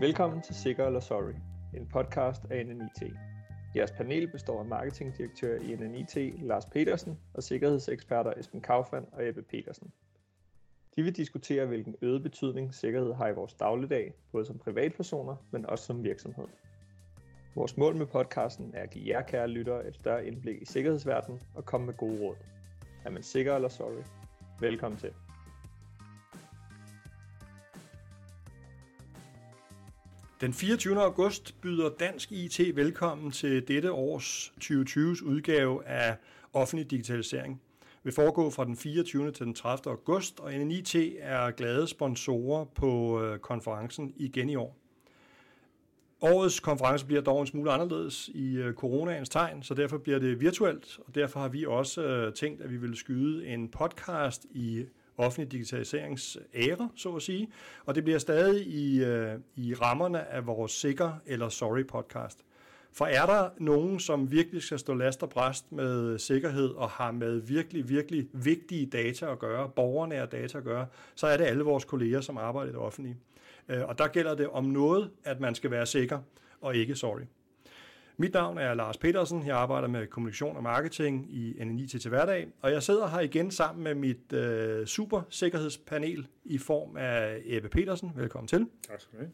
Velkommen til Sikker eller Sorry, en podcast af NNIT. Jeres panel består af marketingdirektør i NNIT Lars Petersen og sikkerhedseksperter Esben Kaufmann og Ebbe Petersen. De vil diskutere, hvilken øget betydning sikkerhed har i vores dagligdag, både som privatpersoner, men også som virksomhed. Vores mål med podcasten er at give jer kære lyttere et større indblik i sikkerhedsverdenen og komme med gode råd. Er man sikker eller sorry? Velkommen til. Den 24. august byder Dansk IT velkommen til dette års 2020's udgave af offentlig digitalisering. vil foregå fra den 24. til den 30. august, og NNIT er glade sponsorer på øh, konferencen igen i år. Årets konference bliver dog en smule anderledes i øh, coronaens tegn, så derfor bliver det virtuelt, og derfor har vi også øh, tænkt, at vi vil skyde en podcast i offentlig digitaliseringsære, så at sige, og det bliver stadig i, øh, i rammerne af vores Sikker eller Sorry podcast. For er der nogen, som virkelig skal stå last og bræst med sikkerhed og har med virkelig, virkelig vigtige data at gøre, borgernære data at gøre, så er det alle vores kolleger, som arbejder i det offentlige. Øh, og der gælder det om noget, at man skal være sikker og ikke sorry. Mit navn er Lars Petersen. Jeg arbejder med kommunikation og marketing i NNIT til hverdag, og jeg sidder her igen sammen med mit øh, supersikkerhedspanel i form af Ebbe Petersen. Velkommen til. Tak skal du have.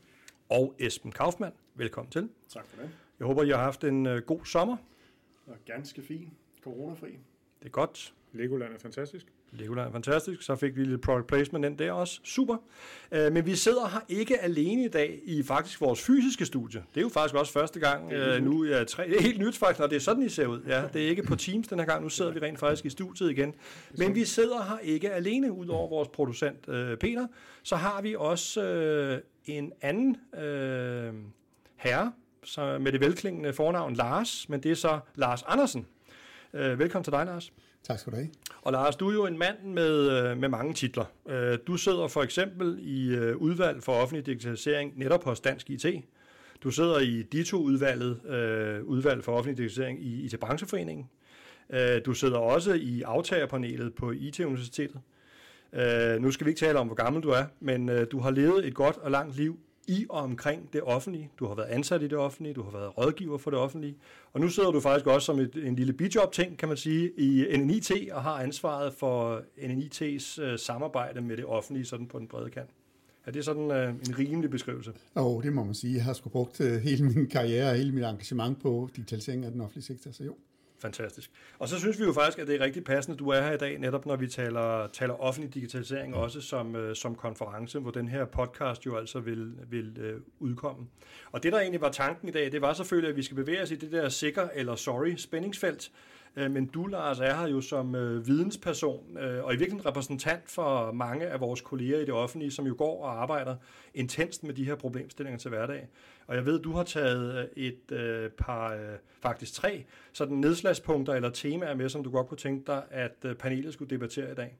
Og Esben Kaufmann. Velkommen til. Tak for det. Jeg håber, I har haft en øh, god sommer. Og ganske fin. Coronafri. Det er godt. Legoland er fantastisk. Legoland fantastisk. Så fik vi lidt product placement ind der også. Super. Øh, men vi sidder her ikke alene i dag i faktisk vores fysiske studie. Det er jo faktisk også første gang øh, nu. Ja, tre, det er helt nyt faktisk, når det er sådan, I ser ud. Ja, det er ikke på Teams den her gang. Nu sidder vi rent faktisk i studiet igen. Men vi sidder her ikke alene, ud over vores producent øh, Peter. Så har vi også øh, en anden øh, herre, så med det velklingende fornavn Lars, men det er så Lars Andersen. Øh, velkommen til dig, Lars. Tak skal du have. Og Lars, du er jo en mand med, øh, med mange titler. Øh, du sidder for eksempel i øh, udvalg for offentlig digitalisering netop hos Dansk IT. Du sidder i DITO-udvalget, udvalg for offentlig digitalisering i IT-brancheforeningen. Du sidder også i aftagerpanelet på IT-universitetet. Nu skal vi ikke tale om, hvor gammel du er, men du har levet et godt og langt liv i og omkring det offentlige. Du har været ansat i det offentlige, du har været rådgiver for det offentlige, og nu sidder du faktisk også som et, en lille bijob-ting, kan man sige, i NNIT og har ansvaret for NNIT's øh, samarbejde med det offentlige sådan på den brede kant. Er det sådan øh, en rimelig beskrivelse? Jo, oh, det må man sige. Jeg har sgu brugt øh, hele min karriere og hele mit engagement på digitalisering af den offentlige sektor, så jo. Fantastisk. Og så synes vi jo faktisk, at det er rigtig passende, at du er her i dag, netop når vi taler, taler offentlig digitalisering, også som, øh, som konference, hvor den her podcast jo altså vil, vil øh, udkomme. Og det, der egentlig var tanken i dag, det var selvfølgelig, at vi skal bevæge os i det der sikker eller sorry spændingsfelt, Øh, men du, Lars, er her jo som øh, vidensperson, øh, og i virkeligheden repræsentant for mange af vores kolleger i det offentlige, som jo går og arbejder intenst med de her problemstillinger til hverdag. Og jeg ved, du har taget øh, et øh, par, øh, faktisk tre, sådan nedslagspunkter eller temaer med, som du godt kunne tænke dig, at øh, panelet skulle debattere i dag.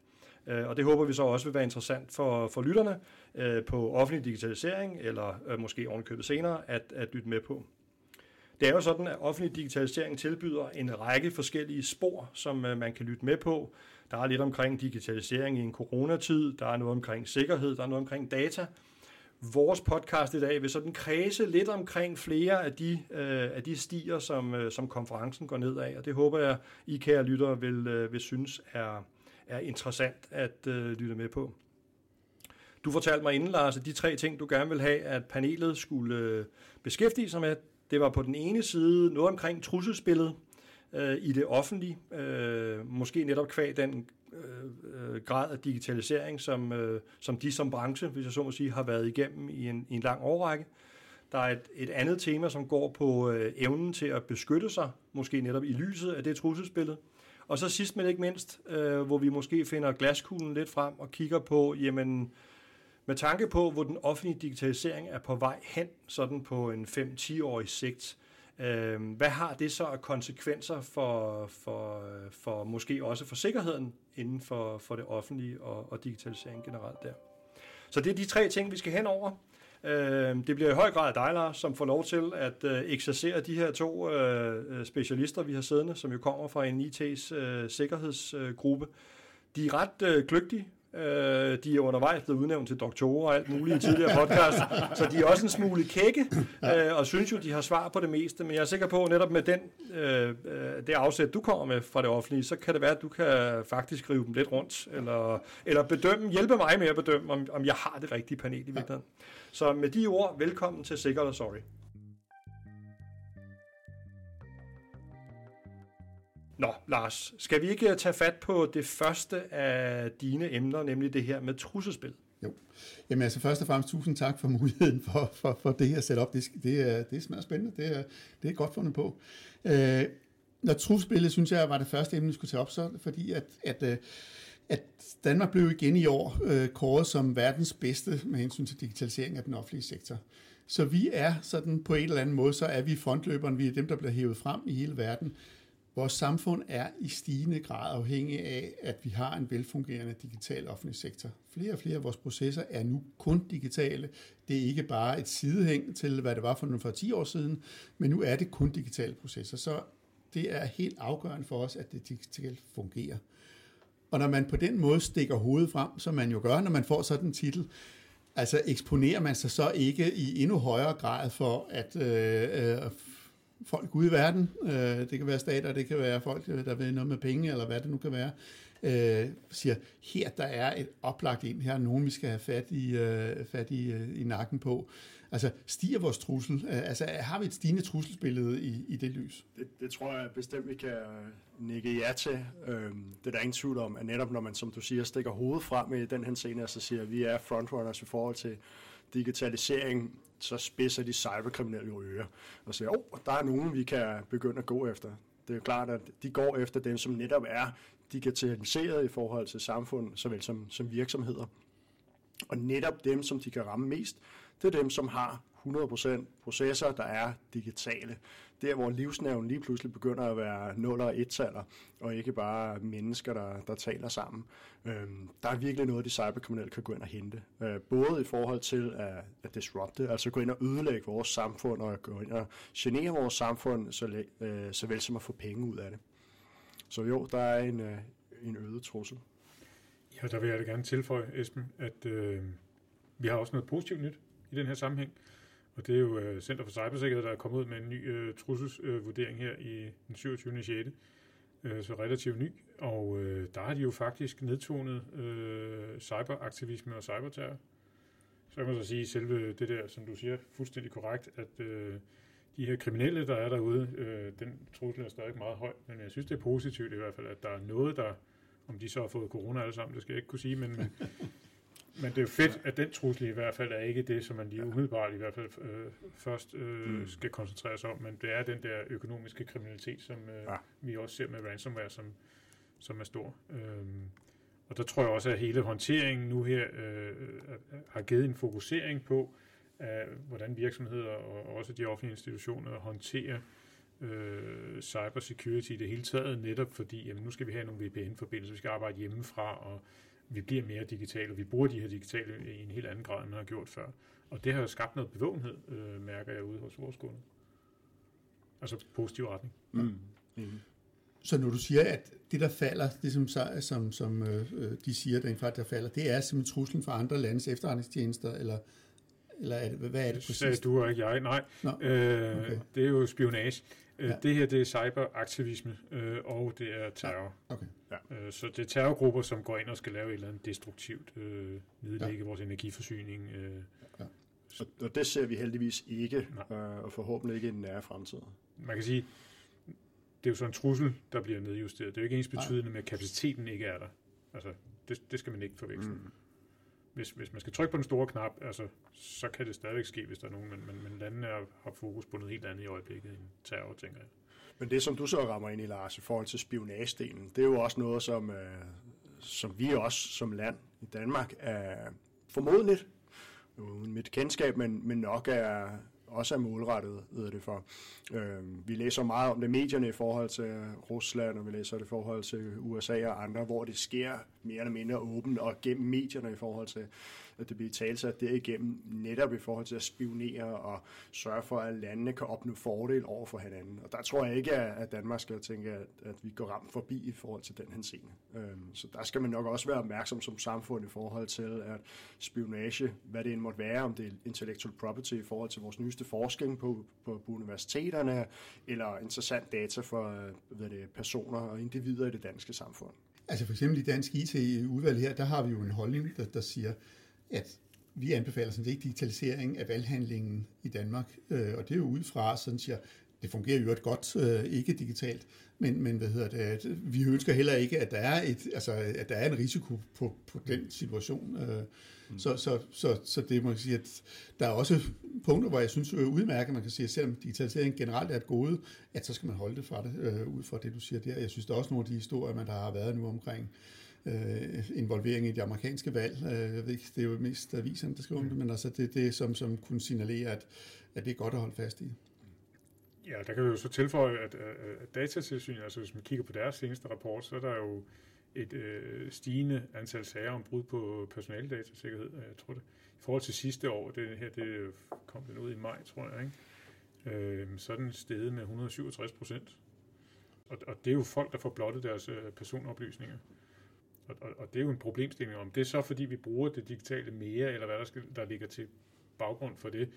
Øh, og det håber vi så også vil være interessant for, for lytterne øh, på offentlig digitalisering, eller øh, måske ovenkøbet senere, at, at lytte med på. Det er jo sådan, at offentlig digitalisering tilbyder en række forskellige spor, som øh, man kan lytte med på. Der er lidt omkring digitalisering i en coronatid, der er noget omkring sikkerhed, der er noget omkring data. Vores podcast i dag vil sådan kredse lidt omkring flere af de, øh, af de stier, som, øh, som konferencen går ned af, og det håber jeg, I kære lyttere vil, øh, vil synes er, er interessant at øh, lytte med på. Du fortalte mig inden, Lars, at de tre ting, du gerne vil have, at panelet skulle øh, beskæftige sig med, det var på den ene side noget omkring trusselsbilledet øh, i det offentlige, øh, måske netop kvæg den øh, øh, grad af digitalisering, som, øh, som de som branche, hvis jeg så må sige, har været igennem i en, i en lang årrække. Der er et, et andet tema, som går på øh, evnen til at beskytte sig, måske netop i lyset af det trusselsbillede. Og så sidst men ikke mindst, øh, hvor vi måske finder glaskuglen lidt frem og kigger på, jamen, med tanke på, hvor den offentlige digitalisering er på vej hen, sådan på en 5-10-årig sigt, øh, hvad har det så af konsekvenser for, for, for måske også for sikkerheden inden for, for det offentlige og, og digitalisering generelt der? Så det er de tre ting, vi skal hen over. Øh, det bliver i høj grad dig, Lars, som får lov til at øh, eksercere de her to øh, øh specialister, vi har siddende, som jo kommer fra en IT's øh, sikkerhedsgruppe. De er ret øh, kløgtige Øh, de er undervejs blevet udnævnt til doktorer og alt muligt i tidligere podcast, så de er også en smule kække, øh, og synes jo, de har svar på det meste. Men jeg er sikker på, at netop med den, øh, øh, det afsæt, du kommer med fra det offentlige, så kan det være, at du kan faktisk rive dem lidt rundt, eller, eller bedømme, hjælpe mig med at bedømme, om, om jeg har det rigtige panel i virkeligheden. Så med de ord, velkommen til Sikkert og Sorry. Nå, Lars, skal vi ikke øh, tage fat på det første af dine emner, nemlig det her med trussespil? Jo. Jamen altså først og fremmest tusind tak for muligheden for, for, for det her setup. Det, det, er, det er smadret spændende. Det er, det er godt fundet på. Øh, når trusspillet, synes jeg, var det første emne, vi skulle tage op, så fordi at, at, øh, at Danmark blev igen i år øh, kåret som verdens bedste med hensyn til digitalisering af den offentlige sektor. Så vi er sådan på en eller anden måde, så er vi frontløberen, vi er dem, der bliver hævet frem i hele verden. Vores samfund er i stigende grad afhængig af, at vi har en velfungerende digital offentlig sektor. Flere og flere af vores processer er nu kun digitale. Det er ikke bare et sidehæng til, hvad det var for, for 10 år siden, men nu er det kun digitale processer. Så det er helt afgørende for os, at det digitalt fungerer. Og når man på den måde stikker hovedet frem, som man jo gør, når man får sådan en titel, altså eksponerer man sig så ikke i endnu højere grad for at øh, øh, folk ude i verden, øh, det kan være stater, det kan være folk, øh, der vil noget med penge, eller hvad det nu kan være, øh, siger, her der er et oplagt ind, her er nogen, vi skal have fat i, øh, fat i, øh, i nakken på. Altså, stiger vores trussel? Øh, altså, har vi et stigende trusselsbillede i, i det lys? Det, det tror jeg bestemt, vi kan nikke ja til. Øhm, det er der ingen tvivl om, at netop når man, som du siger, stikker hovedet frem i den her scene, så siger, at vi er frontrunners i forhold til digitalisering, så spidser de cyberkriminelle jo ører og siger, åh, oh, der er nogen, vi kan begynde at gå efter. Det er jo klart, at de går efter dem, som netop er digitaliseret i forhold til samfund, såvel som, som virksomheder. Og netop dem, som de kan ramme mest, det er dem, som har 100% processer, der er digitale. Der, hvor livsnerven lige pludselig begynder at være 0 og 1-taller, og ikke bare mennesker, der, der taler sammen. Øhm, der er virkelig noget, de cyberkriminelle kan gå ind og hente. Øh, både i forhold til at, at disrupte, altså gå ind og ødelægge vores samfund, og gå ind og genere vores samfund, så, øh, såvel som at få penge ud af det. Så jo, der er en, øh, en øget trussel. Ja, der vil jeg da gerne tilføje, Esben, at øh, vi har også noget positivt nyt i den her sammenhæng. Og det er jo øh, Center for Cybersikkerhed, der er kommet ud med en ny øh, trusselsvurdering øh, her i den 27. 6. Øh, så relativt ny. Og øh, der har de jo faktisk nedtonet øh, cyberaktivisme og cyberterror. Så kan man så sige, selve det der, som du siger, fuldstændig korrekt, at øh, de her kriminelle, der er derude, øh, den trussel er stadig meget høj, men jeg synes, det er positivt i hvert fald, at der er noget, der, om de så har fået corona alle sammen, det skal jeg ikke kunne sige, men, men, det er jo fedt, at den trussel i hvert fald er ikke det, som man lige umiddelbart i hvert fald øh, først øh, mm. skal koncentrere sig om, men det er den der økonomiske kriminalitet, som øh, ja. vi også ser med ransomware, som, som er stor. Øhm, og der tror jeg også, at hele håndteringen nu her øh, har givet en fokusering på, af, hvordan virksomheder og også de offentlige institutioner håndterer øh, cybersecurity i det hele taget, netop fordi, jamen, nu skal vi have nogle VPN-forbindelser, vi skal arbejde hjemmefra, og vi bliver mere digitale, og vi bruger de her digitale i en helt anden grad, end man har gjort før. Og det har jo skabt noget bevågenhed, øh, mærker jeg ude hos vores kunder. Altså positiv retning. Mm. Mm. Så når du siger, at det, der falder, det som, som, som øh, de siger, der, der falder, det er simpelthen truslen fra andre landes efterretningstjenester, eller eller er det, hvad er det præcis? Sagde du og ikke jeg, nej. Nå, øh, okay. Det er jo spionage. Øh, ja. Det her, det er cyberaktivisme, øh, og det er terror. Ja. Okay. Ja. Øh, så det er terrorgrupper, som går ind og skal lave et eller andet destruktivt, øh, nedlægge ja. vores energiforsyning. Øh. Ja. Og, og det ser vi heldigvis ikke, øh, og forhåbentlig ikke i den nære fremtid. Man kan sige, det er jo sådan en trussel, der bliver nedjusteret. Det er jo ikke ens betydende med, at kapaciteten ikke er der. Altså, det, det skal man ikke forveksle. Mm hvis, hvis man skal trykke på den store knap, altså, så kan det stadigvæk ske, hvis der er nogen, men, men, men landene er, har fokus på noget helt andet i øjeblikket end terror, tænker jeg. Men det, som du så rammer ind i, Lars, i forhold til spionagedelen, det er jo også noget, som, øh, som vi også som land i Danmark er formodentligt, uden mit kendskab, men, men nok er, også er målrettet, ved det for. Øh, vi læser meget om det medierne i forhold til Rusland, og vi læser det i forhold til USA og andre, hvor det sker mere eller mindre åben og gennem medierne i forhold til, at det bliver talsat derigennem, netop i forhold til at spionere og sørge for, at landene kan opnå fordel over for hinanden. Og der tror jeg ikke, at Danmark skal tænke, at, at vi går ramt forbi i forhold til den henseende. Øhm, så der skal man nok også være opmærksom som samfund i forhold til, at spionage, hvad det end måtte være, om det er intellectual property i forhold til vores nyeste forskning på, på, på universiteterne, eller interessant data for øh, hvad det, personer og individer i det danske samfund. Altså for eksempel i Dansk IT-udvalg her, der har vi jo en holdning, der, der siger, at vi anbefaler sådan set digitalisering af valghandlingen i Danmark, øh, og det er jo ud fra, sådan siger, det fungerer jo godt, øh, ikke digitalt, men, men hvad hedder det, vi ønsker heller ikke, at der er, et, altså, at der er en risiko på, på den situation. Øh, mm. så, så, så, så det må jeg sige, at der er også punkter, hvor jeg synes er udmærket, man kan sige, at selvom digitalisering generelt er et gode, at så skal man holde det fra det, øh, ud fra det, du siger der. Jeg synes, der er også nogle af de historier, man der har været nu omkring øh, involvering i det amerikanske valg. Øh, jeg ved ikke, det er jo mest aviserne, der skriver om det, men altså det er det, som, som kunne signalere, at, at det er godt at holde fast i. Ja, der kan vi jo så tilføje, at, at datatilsynet, altså hvis man kigger på deres seneste rapport, så er der jo et øh, stigende antal sager om brud på personaldatasikkerhed. Jeg tror det. I forhold til sidste år, det her det kom den ud i maj, tror jeg, ikke? Øh, så er den steget med 167 procent. Og, og det er jo folk, der får blottet deres øh, personoplysninger. Og, og, og det er jo en problemstilling om. Det er så, fordi vi bruger det digitale mere, eller hvad der, skal, der ligger til baggrund for det.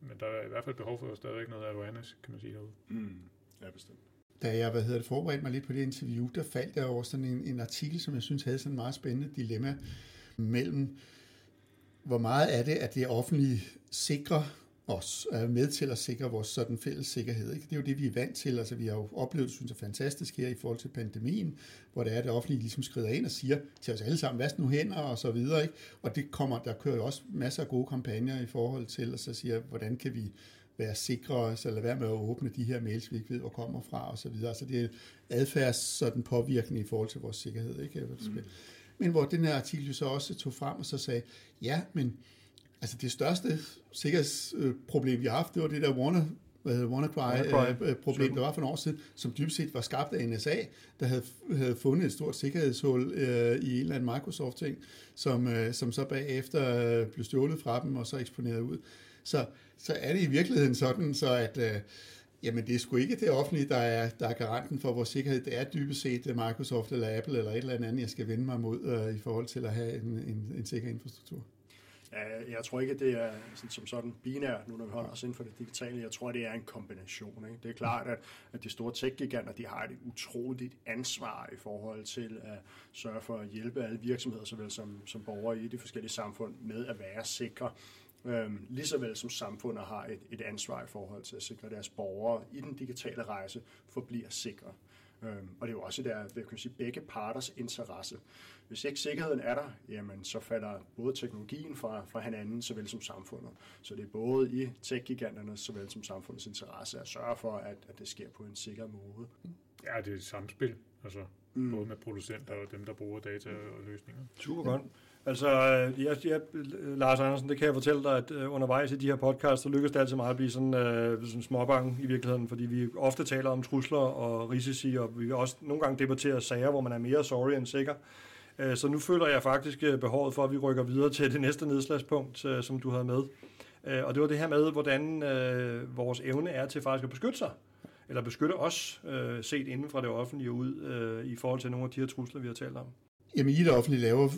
Men der er i hvert fald behov for stadigvæk noget awareness, kan man sige derude. Mm. Ja, bestemt. Da jeg hvad hedder det, forberedte mig lidt på det interview, der faldt jeg over sådan en, en artikel, som jeg synes havde sådan en meget spændende dilemma mellem, hvor meget er det, at det offentlige sikrer os, er med til at sikre vores sådan fælles sikkerhed. Ikke? Det er jo det, vi er vant til. Altså, vi har jo oplevet, synes jeg, fantastisk her i forhold til pandemien, hvor det er, at det offentlige ligesom skrider ind og siger til os alle sammen, vask nu hænder og så videre. Ikke? Og det kommer, der kører jo også masser af gode kampagner i forhold til, at så siger, hvordan kan vi være sikre, så lade være med at åbne de her mails, vi ikke ved, hvor kommer fra, og så videre. Så det er adfærds sådan påvirkning i forhold til vores sikkerhed. Ikke? Mm. Men hvor den her artikel så også tog frem og så sagde, ja, men Altså det største sikkerhedsproblem, vi har haft, det var det der Warner WannaCry-problem, der var for nogle år siden, som dybest set var skabt af NSA, der havde, havde fundet et stort sikkerhedshul øh, i en eller anden Microsoft-ting, som, øh, som så bagefter øh, blev stjålet fra dem og så eksponeret ud. Så, så er det i virkeligheden sådan, så at øh, jamen det er sgu ikke det offentlige, der er, der er garanten for vores sikkerhed. Det er dybest set Microsoft eller Apple eller et eller andet, jeg skal vende mig mod øh, i forhold til at have en, en, en sikker infrastruktur. Jeg tror ikke, at det er sådan, som sådan binært, nu når vi holder os inden for det digitale. Jeg tror, det er en kombination. Ikke? Det er klart, at, at de store tech-giganter, de har et utroligt ansvar i forhold til at sørge for at hjælpe alle virksomheder, såvel som, som borgere i de forskellige samfund, med at være sikre. Øhm, lige så vel som samfundet har et, et ansvar i forhold til at sikre, at deres borgere i den digitale rejse forbliver sikre. Øhm, og det er jo også der, kan sige, begge parters interesse. Hvis ikke sikkerheden er der, jamen så falder både teknologien fra, fra hinanden, såvel som samfundet. Så det er både i tech-giganterne, såvel som samfundets interesse at sørge for, at, at det sker på en sikker måde. Ja, det er et samspil, altså mm. både med producenter og dem, der bruger data og løsninger. Super godt. Altså, jeg, jeg, Lars Andersen, det kan jeg fortælle dig, at uh, undervejs i de her podcasts, så lykkes det altid meget at blive sådan, uh, sådan småbange i virkeligheden, fordi vi ofte taler om trusler og risici, og vi også nogle gange debatterer sager, hvor man er mere sorry end sikker. Øh, så nu føler jeg faktisk øh, behovet for, at vi rykker videre til det næste nedslagspunkt, øh, som du havde med. Øh, og det var det her med, hvordan vores evne er til faktisk at beskytte sig, eller beskytte os, set inden fra det offentlige ud, i forhold til nogle af de her trusler, vi har talt om. Jamen i det offentlige laver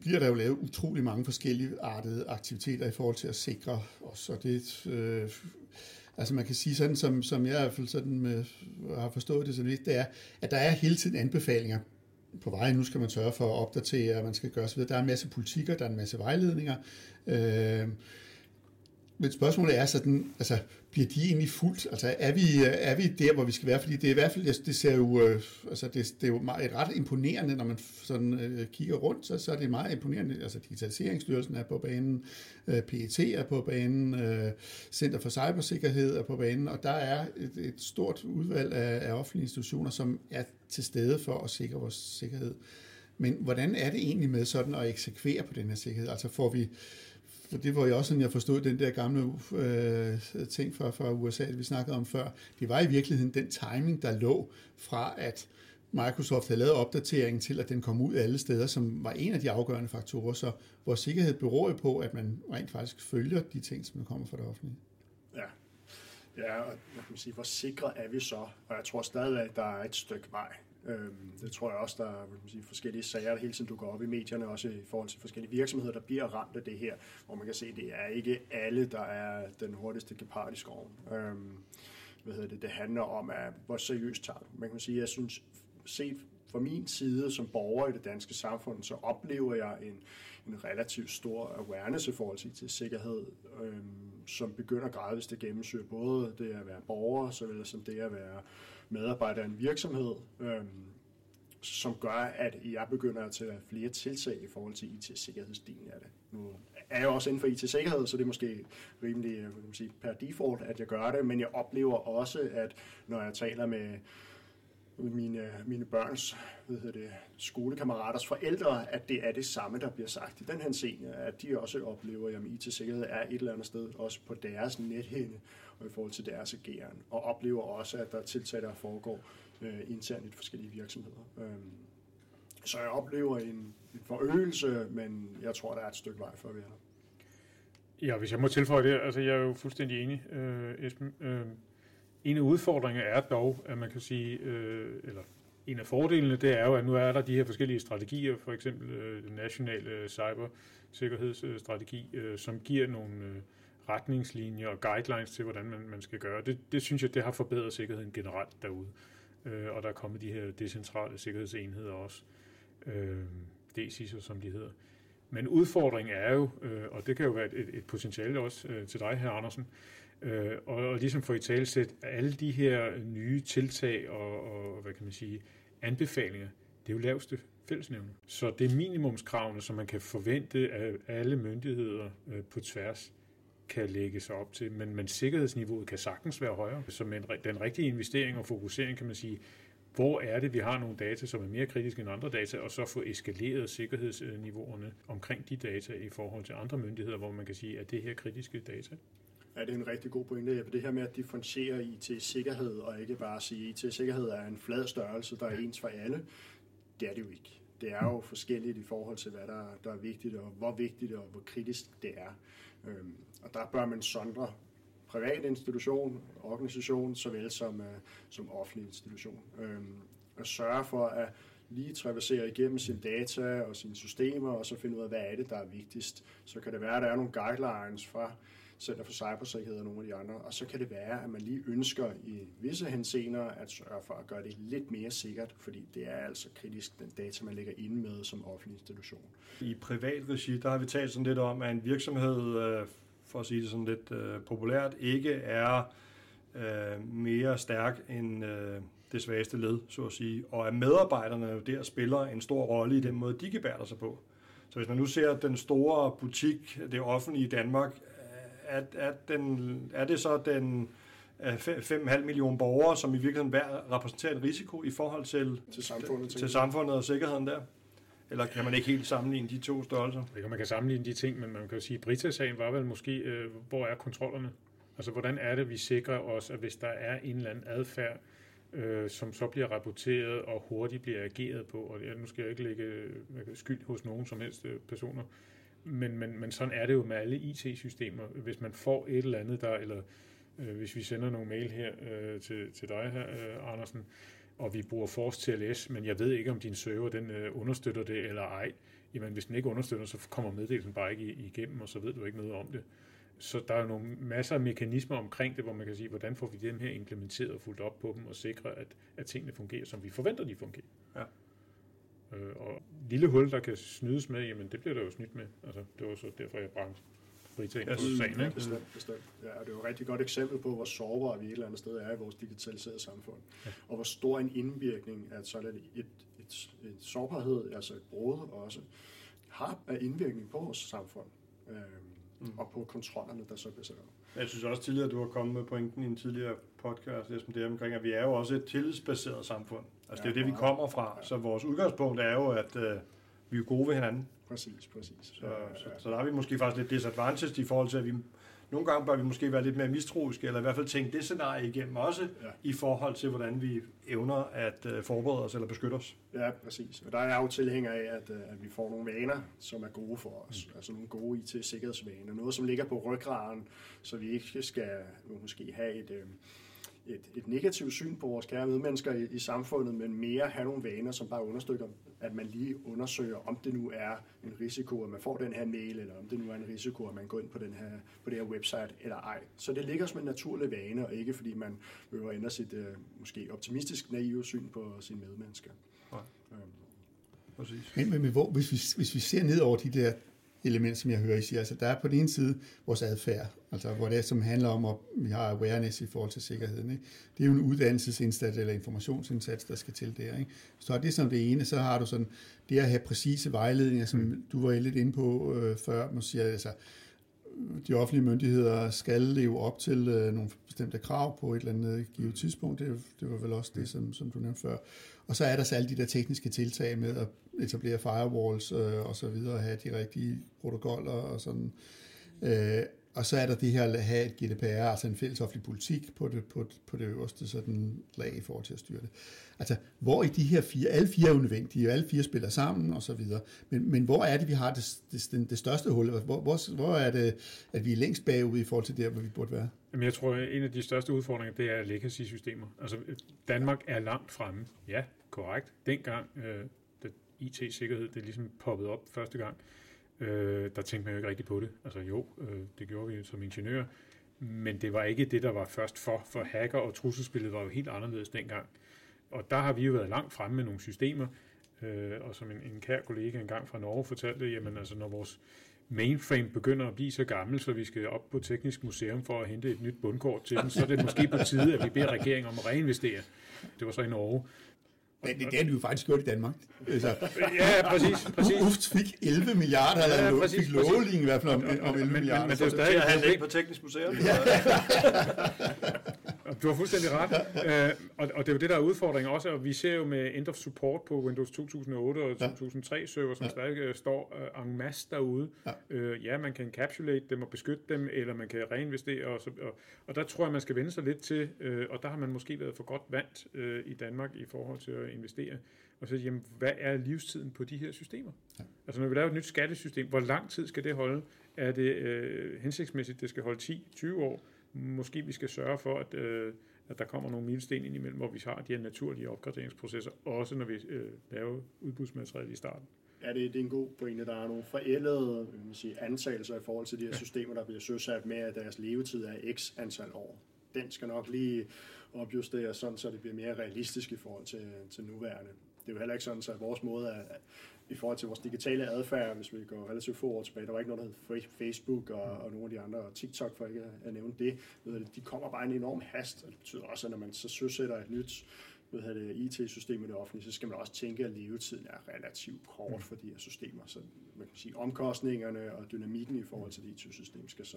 bliver der jo lavet utrolig mange forskellige artede aktiviteter i forhold til at sikre os, og det øh, altså man kan sige sådan, som, som jeg i hvert fald sådan med, har forstået det så lidt, det er, at der er hele tiden anbefalinger på vej. Nu skal man sørge for at opdatere, man skal gøre osv. videre. Der er en masse politikker, der er en masse vejledninger. Øh, men spørgsmålet er sådan, altså, bliver de egentlig fuldt? Altså, er vi, øh, er vi der, hvor vi skal være? Fordi det er i hvert fald, det ser jo, øh, altså, det, det er jo meget, øh, ret imponerende, når man sådan øh, kigger rundt, så, så er det meget imponerende. Altså, Digitaliseringsstyrelsen er på banen, øh, PET er på banen, øh, Center for Cybersikkerhed er på banen, og der er et, et stort udvalg af, af offentlige institutioner, som er til stede for at sikre vores sikkerhed. Men hvordan er det egentlig med sådan at eksekvere på den her sikkerhed? Altså får vi, for det var jo også sådan, jeg forstod den der gamle øh, ting fra, fra USA, vi snakkede om før. Det var i virkeligheden den timing, der lå fra, at Microsoft havde lavet opdateringen til, at den kom ud alle steder, som var en af de afgørende faktorer. Så vores sikkerhed beror på, at man rent faktisk følger de ting, som kommer fra det offentlige. Ja, ja og jeg kan sige, hvor sikre er vi så? Og jeg tror stadigvæk, der er et stykke vej. Øhm, det tror jeg også, der er man sige, forskellige sager, der hele tiden dukker op i medierne, også i forhold til forskellige virksomheder, der bliver ramt af det her, hvor man kan se, at det er ikke alle, der er den hurtigste gepard i skoven. Øhm, hvad hedder det, det handler om, at hvor seriøst tager. Man kan sige, at jeg synes, set fra min side som borger i det danske samfund, så oplever jeg en, en relativt stor awareness i forhold til, til sikkerhed, øhm, som begynder gradvist at gennemsøge både det at være borger, såvel som det at være medarbejder i en virksomhed, øh, som gør, at jeg begynder at tage flere tiltag i forhold til IT-sikkerhedsdelen af det. Nu er jeg også inden for IT-sikkerhed, så det er måske rimelig øh, kan man sige, per default, at jeg gør det, men jeg oplever også, at når jeg taler med mine, mine børns hvad hedder det, skolekammeraters forældre, at det er det samme, der bliver sagt i den her scene, at de også oplever, at IT-sikkerhed er et eller andet sted, også på deres nethænde og i forhold til deres ageren, og oplever også, at der er tiltag, der foregår øh, internt i forskellige virksomheder. Øhm, så jeg oplever en, en forøgelse, men jeg tror, der er et stykke vej for at være der. Ja, hvis jeg må tilføje det, altså jeg er jo fuldstændig enig, øh, Esben. Øh, en af udfordringerne er dog, at man kan sige, øh, eller en af fordelene, det er jo, at nu er der de her forskellige strategier, for eksempel øh, den nationale øh, cybersikkerhedsstrategi, øh, som giver nogle øh, retningslinjer og guidelines til, hvordan man, man skal gøre. Det, det synes jeg, det har forbedret sikkerheden generelt derude. Øh, og der er kommet de her decentrale sikkerhedsenheder også, øh, DCIS'er som de hedder. Men udfordringen er jo, øh, og det kan jo være et, et potentiale også øh, til dig, her Andersen, øh, øh, og, og ligesom få i talsæt alle de her nye tiltag og, og, hvad kan man sige, anbefalinger, det er jo laveste fællesnævne. Så det er minimumskravene, som man kan forvente at alle myndigheder øh, på tværs kan lægge sig op til, men, men sikkerhedsniveauet kan sagtens være højere. Så med den rigtige investering og fokusering kan man sige, hvor er det, vi har nogle data, som er mere kritiske end andre data, og så få eskaleret sikkerhedsniveauerne omkring de data i forhold til andre myndigheder, hvor man kan sige, at det her kritiske data er det er en rigtig god pointe. Det her med at differentiere IT-sikkerhed, og ikke bare sige, at IT-sikkerhed er en flad størrelse, der er ens for alle. Det er det jo ikke. Det er jo forskelligt i forhold til, hvad der, der er vigtigt, og hvor vigtigt og hvor kritisk det er. Øhm, og der bør man sondre privat institution, organisation, såvel som, øh, som offentlig institution. Øhm, og sørge for at lige traversere igennem sine data og sine systemer, og så finde ud af, hvad er det, der er vigtigst. Så kan det være, at der er nogle guidelines fra Center for Cybersikkerhed og nogle af de andre, og så kan det være, at man lige ønsker i visse henseender at sørge for at gøre det lidt mere sikkert, fordi det er altså kritisk, den data, man lægger inde med som offentlig institution. I privat regi, der har vi talt sådan lidt om, at en virksomhed, øh, for at sige det sådan lidt øh, populært, ikke er øh, mere stærk end øh, det svageste led, så at sige, og at medarbejderne jo der spiller en stor rolle i den måde, de gebærder sig på. Så hvis man nu ser den store butik, det offentlige i Danmark, er, er, den, er det så den 5,5 millioner borgere, som i virkeligheden hver repræsenterer en risiko i forhold til, til, samfundet, til samfundet og sikkerheden der? Eller kan man ikke helt sammenligne de to størrelser? Ikke, man kan sammenligne de ting, men man kan jo sige, at Brita-sagen var vel måske, øh, hvor er kontrollerne? Altså, hvordan er det, vi sikrer os, at hvis der er en eller anden adfærd, øh, som så bliver rapporteret og hurtigt bliver ageret på, og nu skal jeg ikke lægge øh, skyld hos nogen som helst øh, personer, men, men, men sådan er det jo med alle IT-systemer. Hvis man får et eller andet der, eller øh, hvis vi sender nogle mail her øh, til, til dig her, øh, Andersen, og vi bruger Force TLS, men jeg ved ikke, om din server den øh, understøtter det eller ej, jamen hvis den ikke understøtter, så kommer meddelelsen bare ikke igennem, og så ved du ikke noget om det. Så der er nogle masser af mekanismer omkring det, hvor man kan sige, hvordan får vi dem her implementeret og fuldt op på dem, og sikre, at, at tingene fungerer, som vi forventer, de fungerer. Ja. Øh, og lille hul, der kan snydes med, jamen det bliver der jo snydt med. Altså, det var så derfor, jeg bragte friting på sagen. Ikke? Bestemt, bestemt. Ja, og det er jo et rigtig godt eksempel på, hvor sårbare vi et eller andet sted er i vores digitaliserede samfund. Ja. Og hvor stor en indvirkning, at sådan et, et, et, et sårbarhed, altså et brud også, har af indvirkning på vores samfund. Øhm, mm. Og på kontrollerne, der så bliver sat op. Jeg synes også tidligere, at du har kommet med pointen i en tidligere podcast, Esben, det omkring, at vi er jo også et tillidsbaseret samfund. Altså det er det, vi kommer fra. Så vores udgangspunkt er jo, at øh, vi er gode ved hinanden. Præcis, præcis. Så, så, så der har vi måske faktisk lidt disadvantage i forhold til, at vi nogle gange bør vi måske være lidt mere mistroiske, eller i hvert fald tænke det scenarie igennem også, ja. i forhold til, hvordan vi evner at uh, forberede os eller beskytte os. Ja, præcis. Og der er jeg jo tilhænger af, at, uh, at vi får nogle vaner, som er gode for os. Mm. Altså nogle gode IT-sikkerhedsvaner. Noget, som ligger på ryggraden, så vi ikke skal måske have et... Uh, et, et negativt syn på vores kære medmennesker i, i samfundet, men mere have nogle vaner, som bare understøtter, at man lige undersøger, om det nu er en risiko, at man får den her mail, eller om det nu er en risiko, at man går ind på, den her, på det her website, eller ej. Så det ligger som en naturlig vane, og ikke fordi man behøver at ændre sit uh, måske optimistisk naive syn på sine medmennesker. Ja. Øhm. Præcis. Men, men, men hvor, hvis, vi, hvis vi ser ned over de der element, som jeg hører, I siger. Altså, der er på den ene side vores adfærd, altså hvor det som handler om, at vi har awareness i forhold til sikkerheden. Ikke? Det er jo en uddannelsesindsats eller informationsindsats, der skal til der. Ikke? Så er det som det ene, så har du sådan det at have præcise vejledninger, som mm. du var lidt inde på øh, før, man siger, altså, de offentlige myndigheder skal leve op til øh, nogle bestemte krav på et eller andet givet tidspunkt. Det, det var vel også det, som, som du nævnte før. Og så er der så alle de der tekniske tiltag med at etablere firewalls øh, og så videre, have de rigtige protokoller og sådan. Øh, og så er der det her at have et GDPR, altså en fælles offentlig politik på det, på, på det øverste sådan lag i forhold til at styre det. Altså, hvor i de her fire, alle fire er unødvendige, alle fire spiller sammen og så videre. Men, men hvor er det, vi har det, det, det største hul? Hvor, hvor, hvor er det, at vi er længst bagud i forhold til der, hvor vi burde være? Jamen, jeg tror, at en af de største udfordringer, det er legacy-systemer. Altså, Danmark er langt fremme. Ja, korrekt. Dengang, øh, IT-sikkerhed, det ligesom poppede op første gang, øh, der tænkte man jo ikke rigtig på det. Altså jo, øh, det gjorde vi som ingeniør, men det var ikke det, der var først for, for hacker, og trusselsbilledet var jo helt anderledes dengang. Og der har vi jo været langt fremme med nogle systemer, øh, og som en, en kær kollega engang fra Norge fortalte, jamen altså når vores mainframe begynder at blive så gammel, så vi skal op på Teknisk Museum for at hente et nyt bundkort til den, så er det måske på tide, at vi beder regeringen om at reinvestere. Det var så i Norge. Men det, det har de jo faktisk gjort i Danmark. Altså, ja, præcis. præcis. UFT fik 11 milliarder, eller ja, præcis, fik lovling i hvert fald om, om 11 men, milliarder. Men, men det er jo stadig... Han ikke på Teknisk Museum. Ja. Du har fuldstændig ret. uh, og, og det er jo det, der er udfordringen også, og vi ser jo med end of support på Windows 2008 og 2003 server, som ja. stadig uh, står uh, en masse derude. Ja. Uh, ja, man kan encapsulate dem og beskytte dem, eller man kan reinvestere, og, så, og, og der tror jeg, man skal vende sig lidt til, uh, og der har man måske været for godt vant uh, i Danmark i forhold til at investere. Og så jamen, hvad er livstiden på de her systemer? Ja. Altså når vi laver et nyt skattesystem, hvor lang tid skal det holde? Er det øh, hensigtsmæssigt, det skal holde 10-20 år? Måske vi skal sørge for, at, øh, at der kommer nogle milsten ind imellem, hvor vi har de her naturlige opgraderingsprocesser, også når vi øh, laver udbudsmateriale i starten. Ja, det, det er en god pointe. Der er nogle forældede man sige, antagelser i forhold til de her systemer, der bliver søsat med, at deres levetid er x antal år. Den skal nok lige opjusteres sådan, så det bliver mere realistisk i forhold til, til nuværende. Det er jo heller ikke sådan, så vores måde er, i forhold til vores digitale adfærd, hvis vi går relativt få år tilbage, der var ikke noget, der hed Facebook og, og nogle af de andre, og TikTok for ikke at nævne det, de kommer bare en enorm hast, og det betyder også, at når man så søsætter et nyt det, IT-system i det offentlige, så skal man også tænke, at levetiden er relativt kort for de her systemer. Så man kan sige, omkostningerne og dynamikken i forhold til det IT-system skal så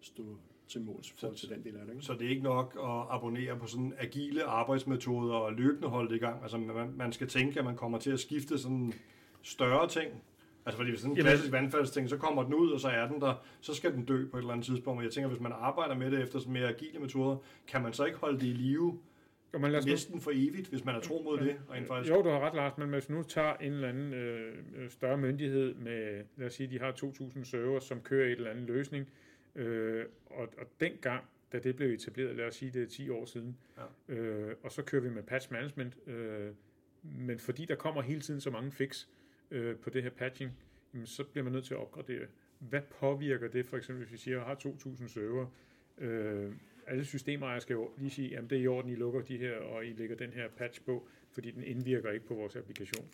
stå til mål for til den del af det. Ikke? Så det er ikke nok at abonnere på sådan agile arbejdsmetoder og løbende holde det i gang. Altså man, man skal tænke, at man kommer til at skifte sådan større ting. Altså fordi hvis sådan en klassisk vandfaldsting, så kommer den ud, og så er den der, så skal den dø på et eller andet tidspunkt. Og jeg tænker, hvis man arbejder med det efter sådan mere agile metoder, kan man så ikke holde det i live jo, men lad næsten for evigt, hvis man er tro mod det. Rent faktisk. Jo, du har ret, Lars, men hvis nu tager en eller anden øh, større myndighed med, lad os sige, de har 2.000 server, som kører et eller andet løsning, øh, og, og dengang, da det blev etableret, lad os sige, det er 10 år siden, ja. øh, og så kører vi med patch management, øh, men fordi der kommer hele tiden så mange fix øh, på det her patching, jamen, så bliver man nødt til at opgradere. Hvad påvirker det, for eksempel hvis vi siger, at jeg har 2.000 server, øh, alle systemejere skal jo lige sige, at det er i orden, I lukker de her, og I lægger den her patch på, fordi den indvirker ikke på vores applikation.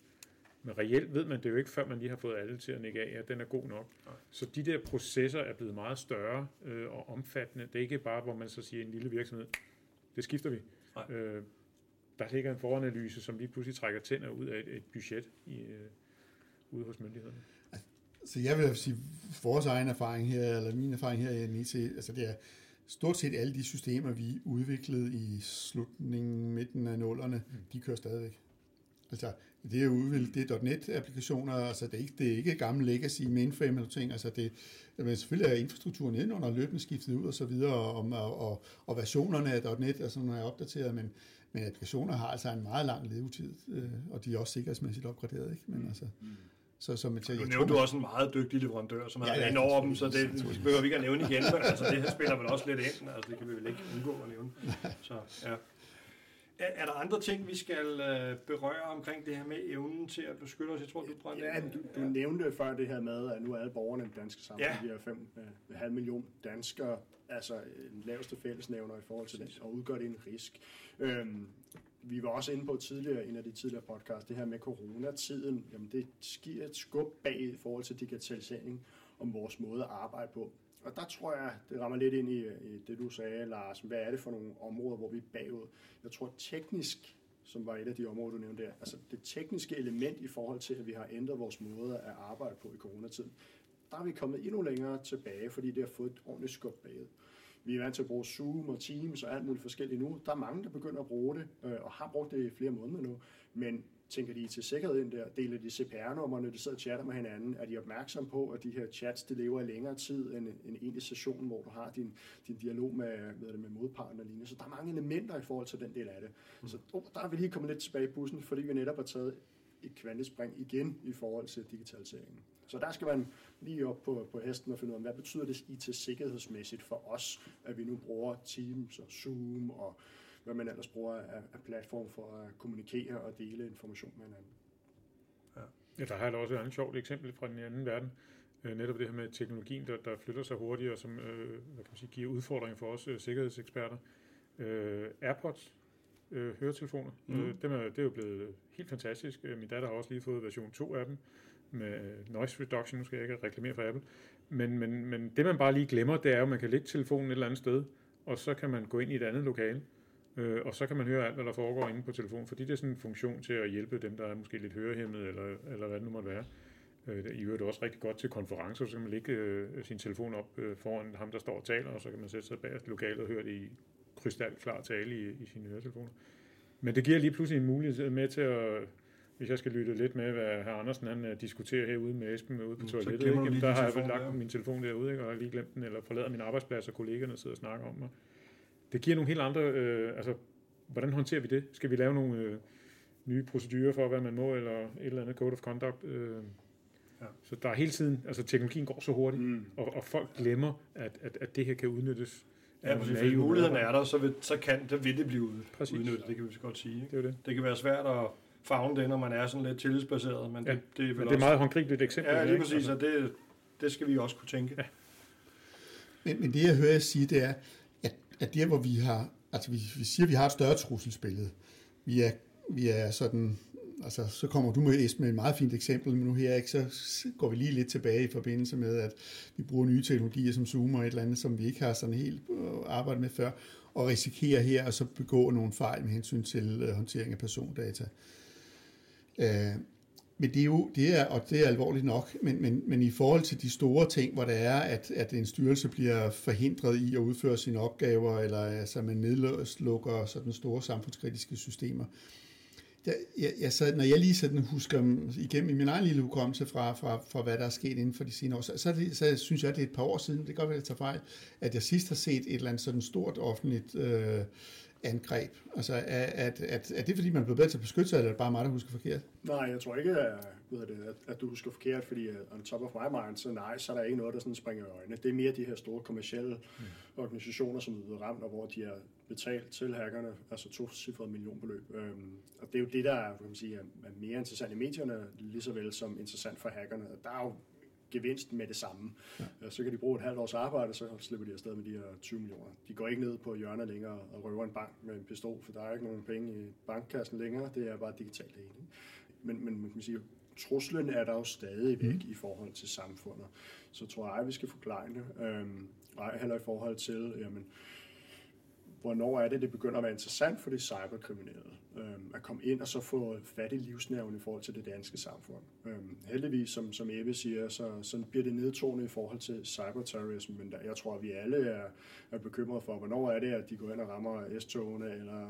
Men reelt ved man det jo ikke, før man lige har fået alle til at nikke af, at den er god nok. Nej. Så de der processer er blevet meget større øh, og omfattende. Det er ikke bare, hvor man så siger, en lille virksomhed, det skifter vi. Øh, der ligger en foranalyse, som lige pludselig trækker tænder ud af et, et budget i, øh, ude hos myndighederne. Så jeg vil sige, vores egen erfaring her, eller min erfaring her i NIT, altså det er, stort set alle de systemer, vi udviklede i slutningen, midten af nullerne, mm. de kører stadigvæk. Altså, det er udviklet, det er .NET-applikationer, altså det er ikke, det er ikke gamle legacy mainframe eller ting, altså det, men selvfølgelig er infrastrukturen indenunder løbende skiftet ud og så videre, og, og, og, og versionerne af .NET er sådan er opdateret, men, men applikationer har altså en meget lang levetid, øh, og de er også sikkerhedsmæssigt opgraderet, ikke? Men altså, mm. Så, som jeg, nu nævnte du også en meget dygtig leverandør, som har ja, ja, over dem, så det behøver vi ikke at nævne igen. Men altså, det her spiller vel også lidt ind, altså, det kan vi vel ikke undgå at nævne. Så, ja. Er, er der andre ting, vi skal øh, berøre omkring det her med evnen til at beskytte os? Jeg tror, du brændte Ja, du, du ja. nævnte før det her med, at nu er alle borgerne i det danske samfund, ja. de er 5,5 øh, million danskere, altså den laveste fællesnævner i forhold til det, og udgør det en risk. Øhm, vi var også inde på tidligere, en af de tidligere podcasts, det her med coronatiden, jamen det giver et skub bag i forhold til digitalisering om vores måde at arbejde på. Og der tror jeg, det rammer lidt ind i, i det, du sagde, Lars. Hvad er det for nogle områder, hvor vi er bagud? Jeg tror teknisk, som var et af de områder, du nævnte der, altså det tekniske element i forhold til, at vi har ændret vores måde at arbejde på i coronatiden, der er vi kommet endnu længere tilbage, fordi det har fået et ordentligt skub bagud. Vi er vant til at bruge Zoom og Teams og alt muligt forskelligt nu. Der er mange, der begynder at bruge det, øh, og har brugt det i flere måneder nu. Men tænker de til sikkerhed ind der, deler de CPR-nummerne, de sidder og chatter med hinanden, er de opmærksom på, at de her chats, de lever i længere tid end en egentlig session, hvor du har din, din dialog med, med, med modparten og lignende. Så der er mange elementer i forhold til den del af det. Mm. Så oh, der er vi lige kommet lidt tilbage i bussen, fordi vi netop har taget et kvantespring igen i forhold til digitaliseringen. Så der skal man lige op på, på hesten og finde ud af, hvad betyder det IT-sikkerhedsmæssigt for os, at vi nu bruger Teams og Zoom og hvad man ellers bruger af, af platform for at kommunikere og dele information med hinanden. Ja, ja der har jeg også et andet sjovt eksempel fra den anden verden. Øh, netop det her med teknologien, der, der flytter sig hurtigt, og som øh, hvad kan man sige, giver udfordringer for os øh, sikkerhedseksperter. Øh, AirPods, øh, høretelefoner, mm. øh, dem er, det er jo blevet helt fantastisk. Øh, min datter har også lige fået version 2 af dem, med noise reduction, nu skal jeg ikke reklamere for Apple. Men, men, men det man bare lige glemmer, det er jo, at man kan lægge telefonen et eller andet sted, og så kan man gå ind i et andet lokale, øh, og så kan man høre alt, hvad der foregår inde på telefonen, fordi det er sådan en funktion til at hjælpe dem, der er måske lidt hørehæmmet, eller, eller hvad det nu måtte være. Øh, I øvrigt også rigtig godt til konferencer, så kan man lægge øh, sin telefon op øh, foran ham, der står og taler, og så kan man sætte sig bag lokalet og høre det i krystalklar tale i, i sine høretelefoner. Men det giver lige pludselig en mulighed med til at hvis jeg skal lytte lidt med, hvad herr Andersen han uh, diskuterer herude med Esben ude på mm, toilettet, ikke? Jamen, der har jeg lagt ja. min telefon derude, ikke? og har lige glemt den, eller forlader min arbejdsplads, og kollegerne sidder og snakker om mig. Det giver nogle helt andre, øh, altså, hvordan håndterer vi det? Skal vi lave nogle øh, nye procedurer for, hvad man må, eller et eller andet code of conduct? Øh, ja. Så der er hele tiden, altså teknologien går så hurtigt, mm. og, og folk glemmer, at, at, at det her kan udnyttes. Ja, hvis muligheden er der, så vil, så kan, det vil det blive Præcis. udnyttet, det kan vi så godt sige. Ikke? Det, er det. det kan være svært at fagne det, når man er sådan lidt tillidsbaseret. Men ja, det, det, er, men det er meget håndgribeligt eksempel. Ja, lige præcis, altså. og det, det skal vi også kunne tænke. Ja. Men, men det, jeg hører jer sige, det er, at, det, der, hvor vi har, altså vi, vi siger, at vi har et større trusselsbillede. Vi er, vi er sådan, altså så kommer du med, med et meget fint eksempel, men nu her ikke, så går vi lige lidt tilbage i forbindelse med, at vi bruger nye teknologier som Zoom og et eller andet, som vi ikke har sådan helt øh, arbejdet med før, og risikerer her at så begå nogle fejl med hensyn til øh, håndtering af persondata. Øh, men det er jo, det er, og det er alvorligt nok, men, men, men i forhold til de store ting, hvor det er, at, at en styrelse bliver forhindret i at udføre sine opgaver, eller altså man nedlukker sådan store samfundskritiske systemer, der, jeg, jeg, så, når jeg lige sådan husker igennem i min egen lille hukommelse fra, fra, fra, hvad der er sket inden for de senere år, så, så, det, så synes jeg, det er et par år siden, det kan godt være, at jeg tager fejl, at jeg sidst har set et eller andet sådan stort offentligt øh, angreb? Altså, er, er, er, er det fordi, man er blevet bedre til at beskytte sig, eller er det bare mig, der husker forkert? Nej, jeg tror ikke, at, at, at du husker forkert, fordi uh, on top of my mind, så nej, så er der ikke noget, der sådan springer i øjnene. Det er mere de her store kommersielle mm. organisationer, som er blevet ramt, og hvor de har betalt til hackerne, altså to cifrede millionbeløb. Øhm, og det er jo det, der kan man sige, er mere interessant i medierne, lige så vel som interessant for hackerne. Der er jo gevinst med det samme. Ja. Så kan de bruge et halvt års arbejde, så slipper de afsted med de her 20 millioner. De går ikke ned på hjørnet længere og røver en bank med en pistol, for der er ikke nogen penge i bankkassen længere. Det er bare digitalt det Men, men man kan sige, truslen er der jo stadig væk mm. i forhold til samfundet. Så tror jeg, vi skal forklare det. Øhm, ej heller i forhold til, jamen, hvornår er det, det begynder at være interessant for de cyberkriminelle øh, at komme ind og så få fat i livsnerven i forhold til det danske samfund. Øh, heldigvis, som, som Ebbe siger, så, så bliver det nedtonet i forhold til cyberterrorisme, men der, jeg tror, at vi alle er, er bekymrede for, hvornår er det, at de går ind og rammer S-togene, eller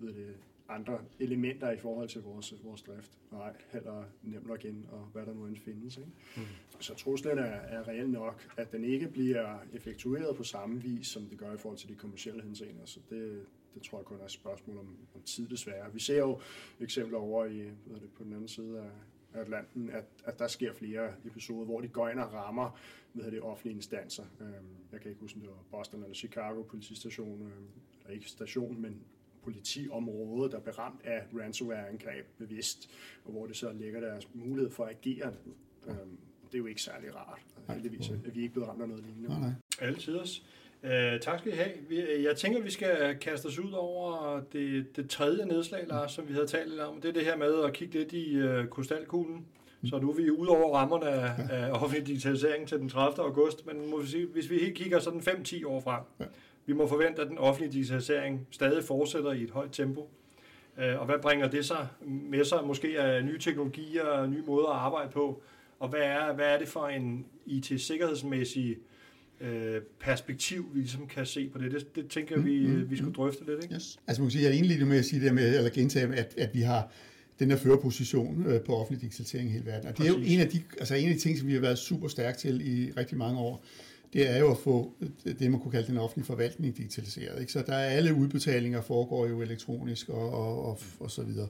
ved det, andre elementer i forhold til vores, vores drift. Nej, heller nemt login og hvad der nu end findes. Ikke? Mm. Så truslen er, er reelt nok, at den ikke bliver effektueret på samme vis, som det gør i forhold til de kommersielle henseender. Så det, det tror jeg kun er et spørgsmål om, om tid desværre. Vi ser jo eksempler over i, hvad det, på den anden side af, Atlanten, at, at der sker flere episoder, hvor de går ind og rammer hvad det, offentlige instanser. Øhm, jeg kan ikke huske, om det var Boston eller Chicago politistation, øhm, eller ikke station, men politiområde, der blev ramt af ransomware-angreb bevidst, og hvor det så ligger deres mulighed for at agere. Øhm, det er jo ikke særlig rart. Heldigvis er vi ikke blevet ramt af noget lignende. Nej, nej. Altid også. Uh, tak skal I have. Jeg tænker, vi skal kaste os ud over det, det tredje nedslag, Lars, som vi havde talt lidt om. Det er det her med at kigge lidt i uh, krystalkuglen. Mm. Så nu er vi ude over rammerne af, ja. af offentlig digitalisering til den 30. august, men må vi sige, hvis vi helt kigger sådan 5-10 år frem, ja. Vi må forvente, at den offentlige digitalisering stadig fortsætter i et højt tempo. Uh, og hvad bringer det sig med sig måske af nye teknologier og nye måder at arbejde på? Og hvad er, hvad er det for en IT-sikkerhedsmæssig Øh, perspektiv, vi ligesom kan se på det. Det, det tænker jeg, vi, mm, vi skulle drøfte lidt. Ikke? Yes. Altså man kan sige, jeg er egentlig med at sige det med, eller gentage, at, at vi har den der førerposition øh, på offentlig digitalisering i hele verden. Og det er jo en af, de, altså en af de ting, som vi har været super stærke til i rigtig mange år. Det er jo at få det, man kunne kalde den offentlige forvaltning digitaliseret. Ikke? Så der er alle udbetalinger foregår jo elektronisk og, og, og, og så videre.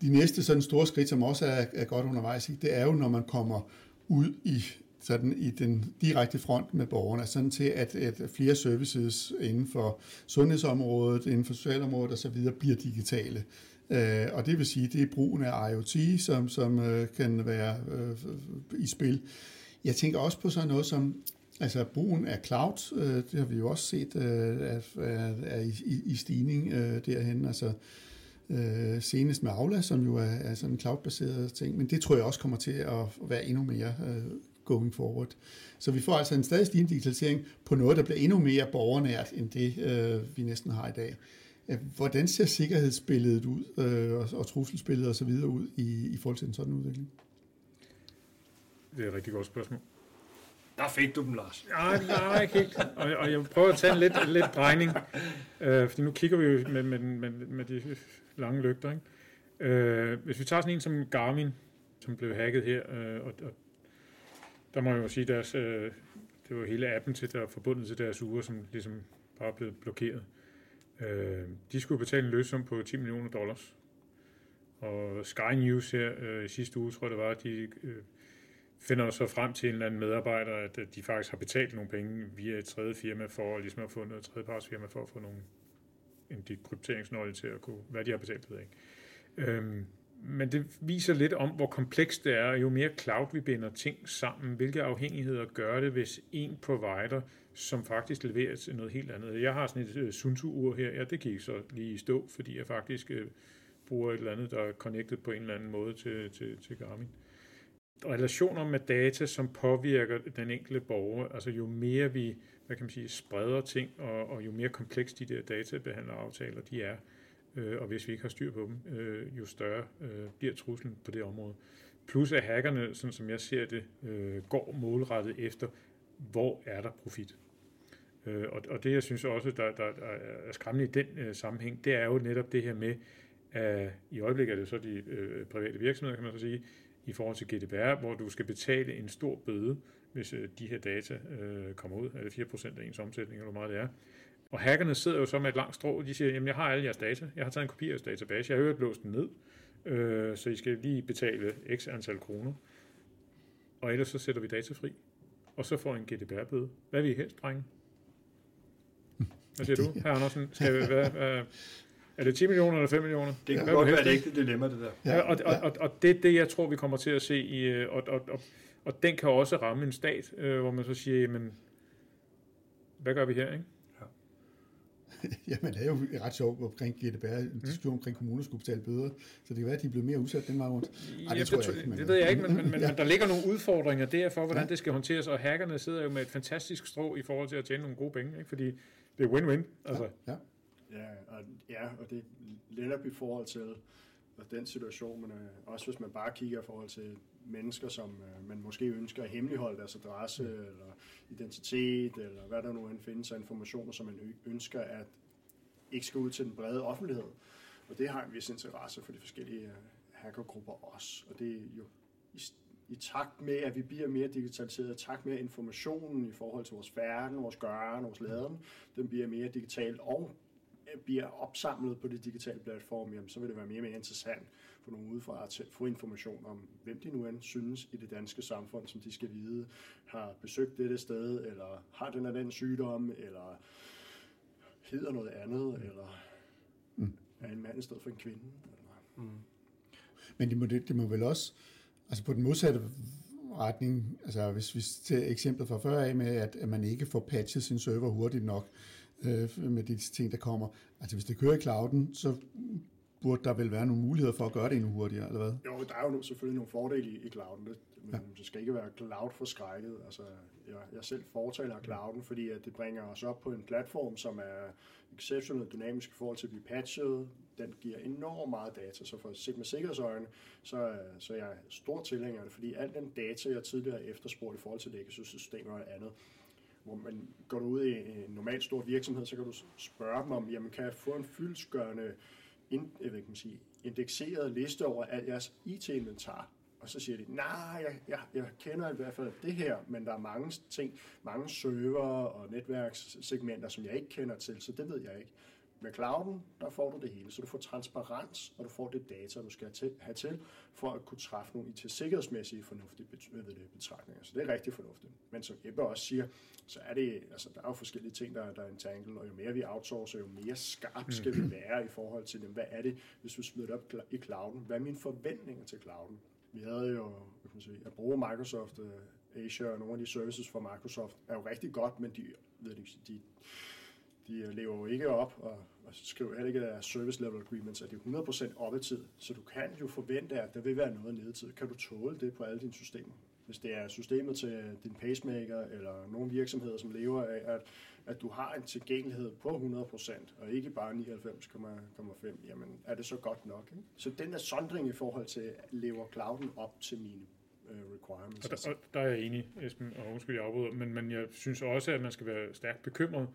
De næste sådan store skridt, som også er, er godt undervejs, ikke? det er jo, når man kommer ud i sådan i den direkte front med borgerne, sådan til at, at flere services inden for sundhedsområdet, inden for socialområdet osv. bliver digitale. Øh, og det vil sige, det er brugen af IoT, som, som øh, kan være øh, i spil. Jeg tænker også på sådan noget som Altså brugen af cloud, øh, det har vi jo også set, øh, er, er i, i stigning øh, derhen. Altså øh, senest med Aula, som jo er, er sådan en cloud-baseret ting, men det tror jeg også kommer til at være endnu mere øh, going forward. Så vi får altså en stadig stigende digitalisering på noget, der bliver endnu mere borgernært end det, øh, vi næsten har i dag. Øh, hvordan ser sikkerhedsbilledet ud, øh, og, og trusselsbilledet osv. ud i, i forhold til en sådan udvikling? Det er et rigtig godt spørgsmål. Der fik du dem, Lars. Nej, nej, ikke helt. Og, og jeg prøver at tage en lidt, lidt drejning, øh, fordi nu kigger vi jo med, med, med, med de lange lygter. Ikke? Øh, hvis vi tager sådan en som Garmin, som blev hacket her, øh, og, og der må jeg jo sige, deres, øh, det var hele appen til, der er forbundet til deres uger, som ligesom bare blev blokeret. Øh, de skulle betale en løsum på 10 millioner dollars. Og Sky News her øh, sidste uge, tror jeg det var, de øh, finder så frem til en eller anden medarbejder, at, de faktisk har betalt nogle penge via et tredje firma for ligesom at få noget tredjepartsfirma for at få nogle, en dekrypteringsnøgle til at kunne, hvad de har betalt, ved jeg ikke. Øhm, men det viser lidt om, hvor komplekst det er. Jo mere cloud vi binder ting sammen, hvilke afhængigheder gør det, hvis en provider, som faktisk leverer noget helt andet. Jeg har sådan et uh, Suntu-ur her, ja, det gik så lige i stå, fordi jeg faktisk uh, bruger et eller andet, der er connected på en eller anden måde til, til, til Garmin. Relationer med data, som påvirker den enkelte borger, altså jo mere vi hvad kan man sige, spreder ting, og, og jo mere kompleks de der databehandleraftaler de er, øh, og hvis vi ikke har styr på dem, øh, jo større øh, bliver truslen på det område. Plus at hackerne, sådan som jeg ser det, øh, går målrettet efter, hvor er der profit. Øh, og, og det jeg synes også, der, der, der er skræmmende i den øh, sammenhæng, det er jo netop det her med, at i øjeblikket er det så de øh, private virksomheder, kan man så sige, i forhold til GDPR, hvor du skal betale en stor bøde, hvis øh, de her data øh, kommer ud. Er det 4% af ens omsætning, eller hvor meget det er? Og hackerne sidder jo så med et langt strå, og de siger, jamen jeg har alle jeres data, jeg har taget en kopi af jeres database, jeg har hørt låst den ned, øh, så I skal lige betale x antal kroner. Og ellers så sætter vi data fri, og så får en GDPR-bøde. Hvad vil I helst, drenge? Hvad siger du, herr Andersen? Skal vi, hvad, hvad, er det 10 millioner eller 5 millioner? Det kan godt være et ægte dilemma, det der. Ja, og, og, og, og det er det, jeg tror, vi kommer til at se. I, øh, og, og, og, og den kan også ramme en stat, øh, hvor man så siger, jamen, hvad gør vi her, ikke? Jamen, det er jo ret sjovt omkring GDPR, en mm. diskussion omkring kommuner skulle betale bøder, så det kan være, at de bliver mere udsat den vej rundt. Ej, det, ja, tror jeg ikke, men, det ved jeg ikke, men, men, men ja. der ligger nogle udfordringer der for, hvordan ja. det skal håndteres, og hackerne sidder jo med et fantastisk strå i forhold til at tjene nogle gode penge, ikke? fordi det er win-win. Altså. Ja. Ja. Ja, og, ja, og det er netop i forhold til den situation, men øh, også hvis man bare kigger i forhold til mennesker, som øh, man måske ønsker at hemmeligholde deres adresse, mm. eller identitet, eller hvad der nu end findes af informationer, som man ønsker at ikke skal ud til den brede offentlighed. Og det har en vis interesse for de forskellige øh, hackergrupper også. Og det er jo i, i takt med, at vi bliver mere digitaliseret, i takt med, at informationen i forhold til vores færden, vores gøren, vores laden, den bliver mere digital og bliver opsamlet på de digitale platforme, jamen, så vil det være mere og mere interessant for nogen udefra at få information om, hvem de nu end synes i det danske samfund, som de skal vide, har besøgt dette sted, eller har den af den sygdom, eller hedder noget andet, eller mm. er en mand i stedet for en kvinde. Eller... Mm. Men det må, det, det må vel også, altså på den modsatte retning, altså hvis vi tager eksemplet fra før af med, at, at man ikke får patchet sin server hurtigt nok øh, med de ting, der kommer. Altså hvis det kører i clouden, så burde der vel være nogle muligheder for at gøre det endnu hurtigere, eller hvad? Jo, der er jo selvfølgelig nogle fordele i, i clouden, det, men ja. det skal ikke være cloud forskrækket. Altså, jeg, jeg selv fortaler af clouden, fordi at det bringer os op på en platform, som er exceptionelt dynamisk i forhold til at blive patchet. Den giver enormt meget data, så for set med sikkerhedsøjne, så, så jeg er stor tilhænger af det, fordi al den data, jeg tidligere efterspurgt i forhold til legacy-systemer og andet, hvor man går ud i en normalt stor virksomhed, så kan du spørge dem om, jamen kan jeg få en fyldsgørende ind, jeg ved, kan man sige, indekseret liste over al jeres IT-inventar. Og så siger de, nej, jeg, jeg, jeg kender i hvert fald det her, men der er mange ting, mange server og netværkssegmenter, som jeg ikke kender til, så det ved jeg ikke. Med clouden, der får du det hele, så du får transparens, og du får det data, du skal have til, for at kunne træffe nogle IT-sikkerhedsmæssige fornuftige betragtninger. Så det er rigtig fornuftigt. Men som Ebbe også siger, så er det, altså der er jo forskellige ting, der, der er entangled, og jo mere vi outsourcer, jo mere skarp skal vi være i forhold til dem. Hvad er det, hvis vi smider det op i clouden? Hvad er mine forventninger til clouden? Vi havde jo, jeg kan sige, at bruge Microsoft uh, Azure og nogle af de services fra Microsoft er jo rigtig godt, men de, ved de, de de øh, lever jo ikke op, og, og skriver heller ikke deres service level agreements, at det er 100% op i tid. Så du kan jo forvente, at der vil være noget nedetid. Kan du tåle det på alle dine systemer? Hvis det er systemet til din pacemaker, eller nogle virksomheder, som lever af, at, at du har en tilgængelighed på 100%, og ikke bare 99,5, jamen er det så godt nok? Ikke? Så den der sondring i forhold til, lever clouden op til mine øh, requirements? Og der, og der er jeg enig, Esben, og undskyld, jeg afbryder, men, men jeg synes også, at man skal være stærkt bekymret,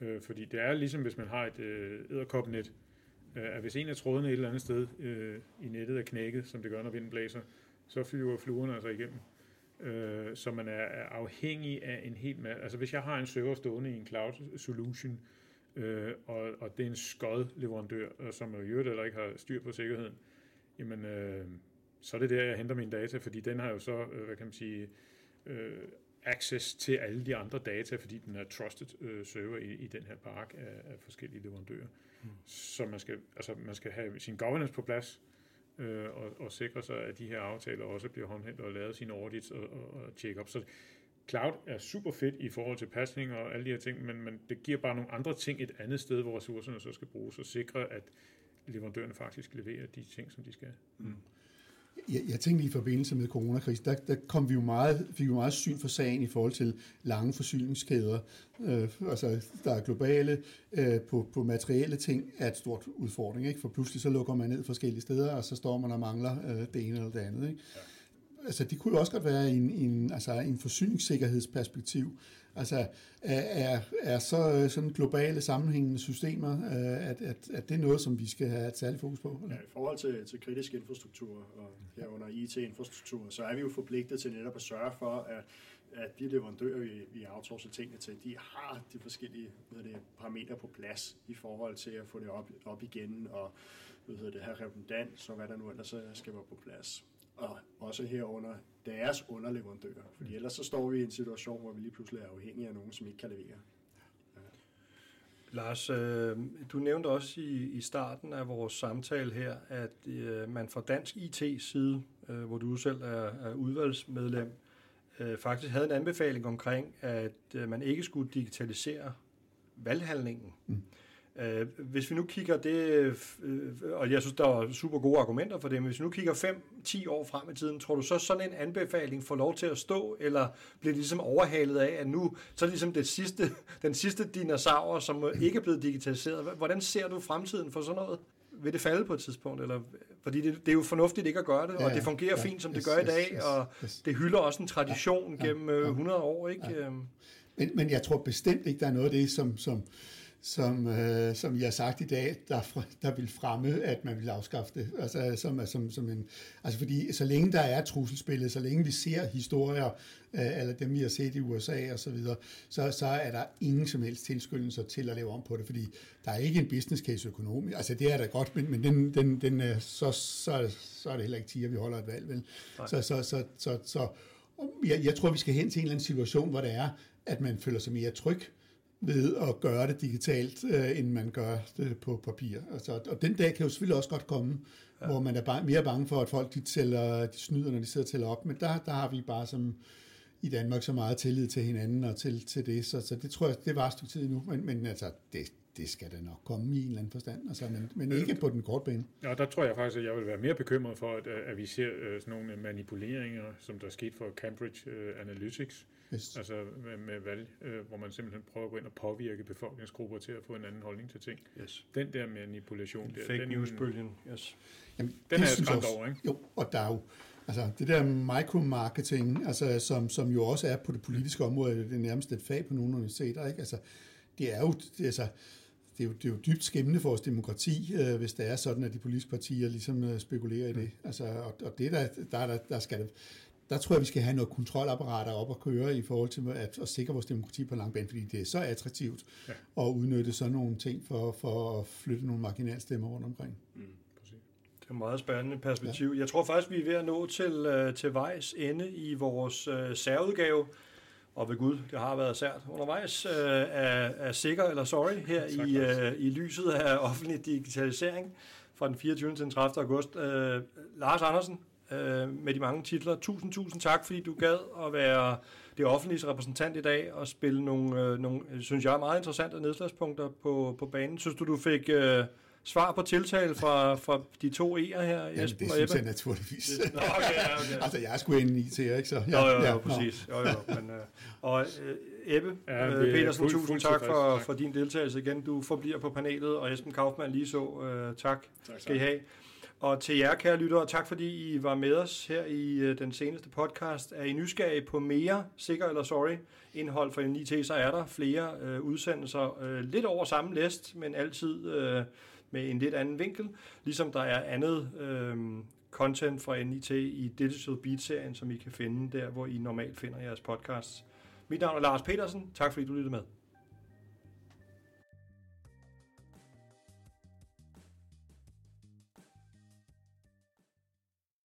Øh, fordi det er ligesom, hvis man har et øh, æderkopnet, øh, at hvis en af trådene et eller andet sted øh, i nettet er knækket, som det gør, når vinden blæser, så flyver fluerne altså igennem. Øh, så man er, afhængig af en helt masse. Altså hvis jeg har en server stående i en cloud solution, øh, og, og det er en skod leverandør, øh, som jo eller ikke har styr på sikkerheden, jamen øh, så er det der, jeg henter mine data, fordi den har jo så, øh, hvad kan man sige, øh, access til alle de andre data, fordi den er trusted øh, server i, i den her park af, af forskellige leverandører. Mm. Så man skal, altså, man skal have sin governance på plads, øh, og, og sikre sig, at de her aftaler også bliver håndhævet og lavet sine audits og, og, og check-up. Så cloud er super fedt i forhold til pasning og alle de her ting, men, men det giver bare nogle andre ting et andet sted, hvor ressourcerne så skal bruges, og sikre, at leverandørerne faktisk leverer de ting, som de skal. Mm. Jeg, jeg tænkte i forbindelse med coronakrisen, der, der kom vi jo meget, fik vi jo meget syn for sagen i forhold til lange forsyningskæder. Øh, altså, der er globale øh, på, på materielle ting er et stort udfordring, ikke? for pludselig så lukker man ned forskellige steder, og så står man og mangler øh, det ene eller det andet. Ikke? Ja altså det kunne jo også godt være en, en, altså en forsyningssikkerhedsperspektiv. Altså er, er så øh, sådan globale sammenhængende systemer, øh, at, at, at det er noget, som vi skal have et særligt fokus på? Eller? Ja, i forhold til, til kritisk infrastruktur og herunder IT-infrastruktur, så er vi jo forpligtet til netop at sørge for, at, at de leverandører, vi, vi outsourcer tingene til, de har de forskellige hvad det, parametre på plads i forhold til at få det op, op igen og hvad det, have redundans og hvad der nu ellers øh, skal være på plads og også herunder deres underleverandører. Fordi mm. ellers så står vi i en situation, hvor vi lige pludselig er afhængige af nogen, som ikke kan levere. Ja. Lars, øh, du nævnte også i, i starten af vores samtale her, at øh, man fra dansk IT-side, øh, hvor du selv er, er udvalgsmedlem, øh, faktisk havde en anbefaling omkring, at øh, man ikke skulle digitalisere valghandlingen. Mm. Øh, hvis vi nu kigger det, øh, og jeg synes, der er super gode argumenter for det, men hvis vi nu kigger 5-10 år frem i tiden, tror du så sådan en anbefaling får lov til at stå, eller bliver det ligesom overhalet af, at nu så er det ligesom det sidste, den sidste dinosaur, som ikke er blevet digitaliseret. Hvordan ser du fremtiden for sådan noget? Vil det falde på et tidspunkt? Eller, fordi det, det er jo fornuftigt ikke at gøre det, ja, og det fungerer ja, fint, som yes, det gør i dag, yes, yes, og yes. det hylder også en tradition ja, gennem ja, 100 øh, år. Ikke? Ja. Men, men jeg tror bestemt ikke, der er noget af det, som, som som, øh, som jeg har sagt i dag, der, der vil fremme, at man vil afskaffe det. Altså, som, som, som en, altså fordi så længe der er trusselsbillede, så længe vi ser historier, øh, eller dem vi har set i USA og så videre, så, så er der ingen som helst tilskyndelser til at lave om på det, fordi der er ikke en business case økonomisk. Altså det er da godt, men, men den, den, den, så, så, så er det heller ikke tiger, vi holder et valg, vel? Så, så, så, så, så jeg, jeg tror, vi skal hen til en eller anden situation, hvor det er, at man føler sig mere tryg, ved at gøre det digitalt, øh, end man gør det på papir. Altså, og den dag kan jo selvfølgelig også godt komme, ja. hvor man er bare, mere bange for, at folk de, tæller, de snyder, når de sidder og tæller op. Men der, der har vi bare som i Danmark så meget tillid til hinanden og til, til det, så, så det tror jeg, det var et stykke tid nu. Men, men altså, det, det skal da nok komme i en eller anden forstand, altså, men, men ikke på den korte bane. Ja, der tror jeg faktisk, at jeg vil være mere bekymret for, at, at vi ser uh, sådan nogle manipuleringer, som der er sket for Cambridge uh, Analytics, yes. altså med, med valg, uh, hvor man simpelthen prøver at gå ind og påvirke befolkningsgrupper til at få en anden holdning til ting. Yes. Den der manipulation, der, Fake den, news-bølgen, yes. Jamen, den er skræmt over, ikke? Jo, og der er jo, Altså det der micromarketing, altså, som, som jo også er på det politiske område, det er nærmest et fag på nogle universiteter, ikke? Altså, det er jo, det, altså, det er, jo, det er jo dybt skæmmende for vores demokrati, øh, hvis det er sådan, at de politiske partier ligesom øh, spekulerer i det. Altså, og, og det der, der, der, der skal det, der tror jeg, vi skal have noget kontrolapparater op at køre i forhold til at, at sikre vores demokrati på lang bane, fordi det er så attraktivt ja. at udnytte sådan nogle ting for, for at flytte nogle marginalstemmer rundt omkring. Mm. Det er et meget spændende perspektiv. Ja. Jeg tror faktisk, vi er ved at nå til, øh, til vejs ende i vores øh, særudgave og ved Gud, det har været sært undervejs, øh, er, er sikker eller sorry her i, øh, i lyset af offentlig digitalisering fra den 24. til den 30. august. Øh, Lars Andersen, øh, med de mange titler, tusind, tusind tak, fordi du gad at være det offentlige repræsentant i dag og spille nogle, øh, nogle synes jeg, meget interessante nedslagspunkter på, på banen. Synes du, du fik... Øh, svar på tiltale fra, fra de to E'er her, Jamen, Jesper det synes jeg naturligvis. Nå, okay, ja, okay. altså, jeg er sgu en IT, ikke så? Ja, jo, jo, jo, ja, præcis. Jo, jo, men, øh, og øh, Ebbe ja, øh, Petersen, fuld, tusind fuld tak for, for din deltagelse igen. Du forbliver på panelet, og Esben Kaufmann lige så. Øh, tak, tak skal I have. Og til jer, kære lyttere, tak fordi I var med os her i øh, den seneste podcast. Er I nysgerrige på mere, sikker eller sorry, indhold for NIT, så er der flere øh, udsendelser. Øh, lidt over samme læst, men altid... Øh, med en lidt anden vinkel, ligesom der er andet øh, content fra NIT i Digital Beat-serien, som I kan finde der, hvor I normalt finder jeres podcasts. Mit navn er Lars Petersen. Tak fordi du lyttede med.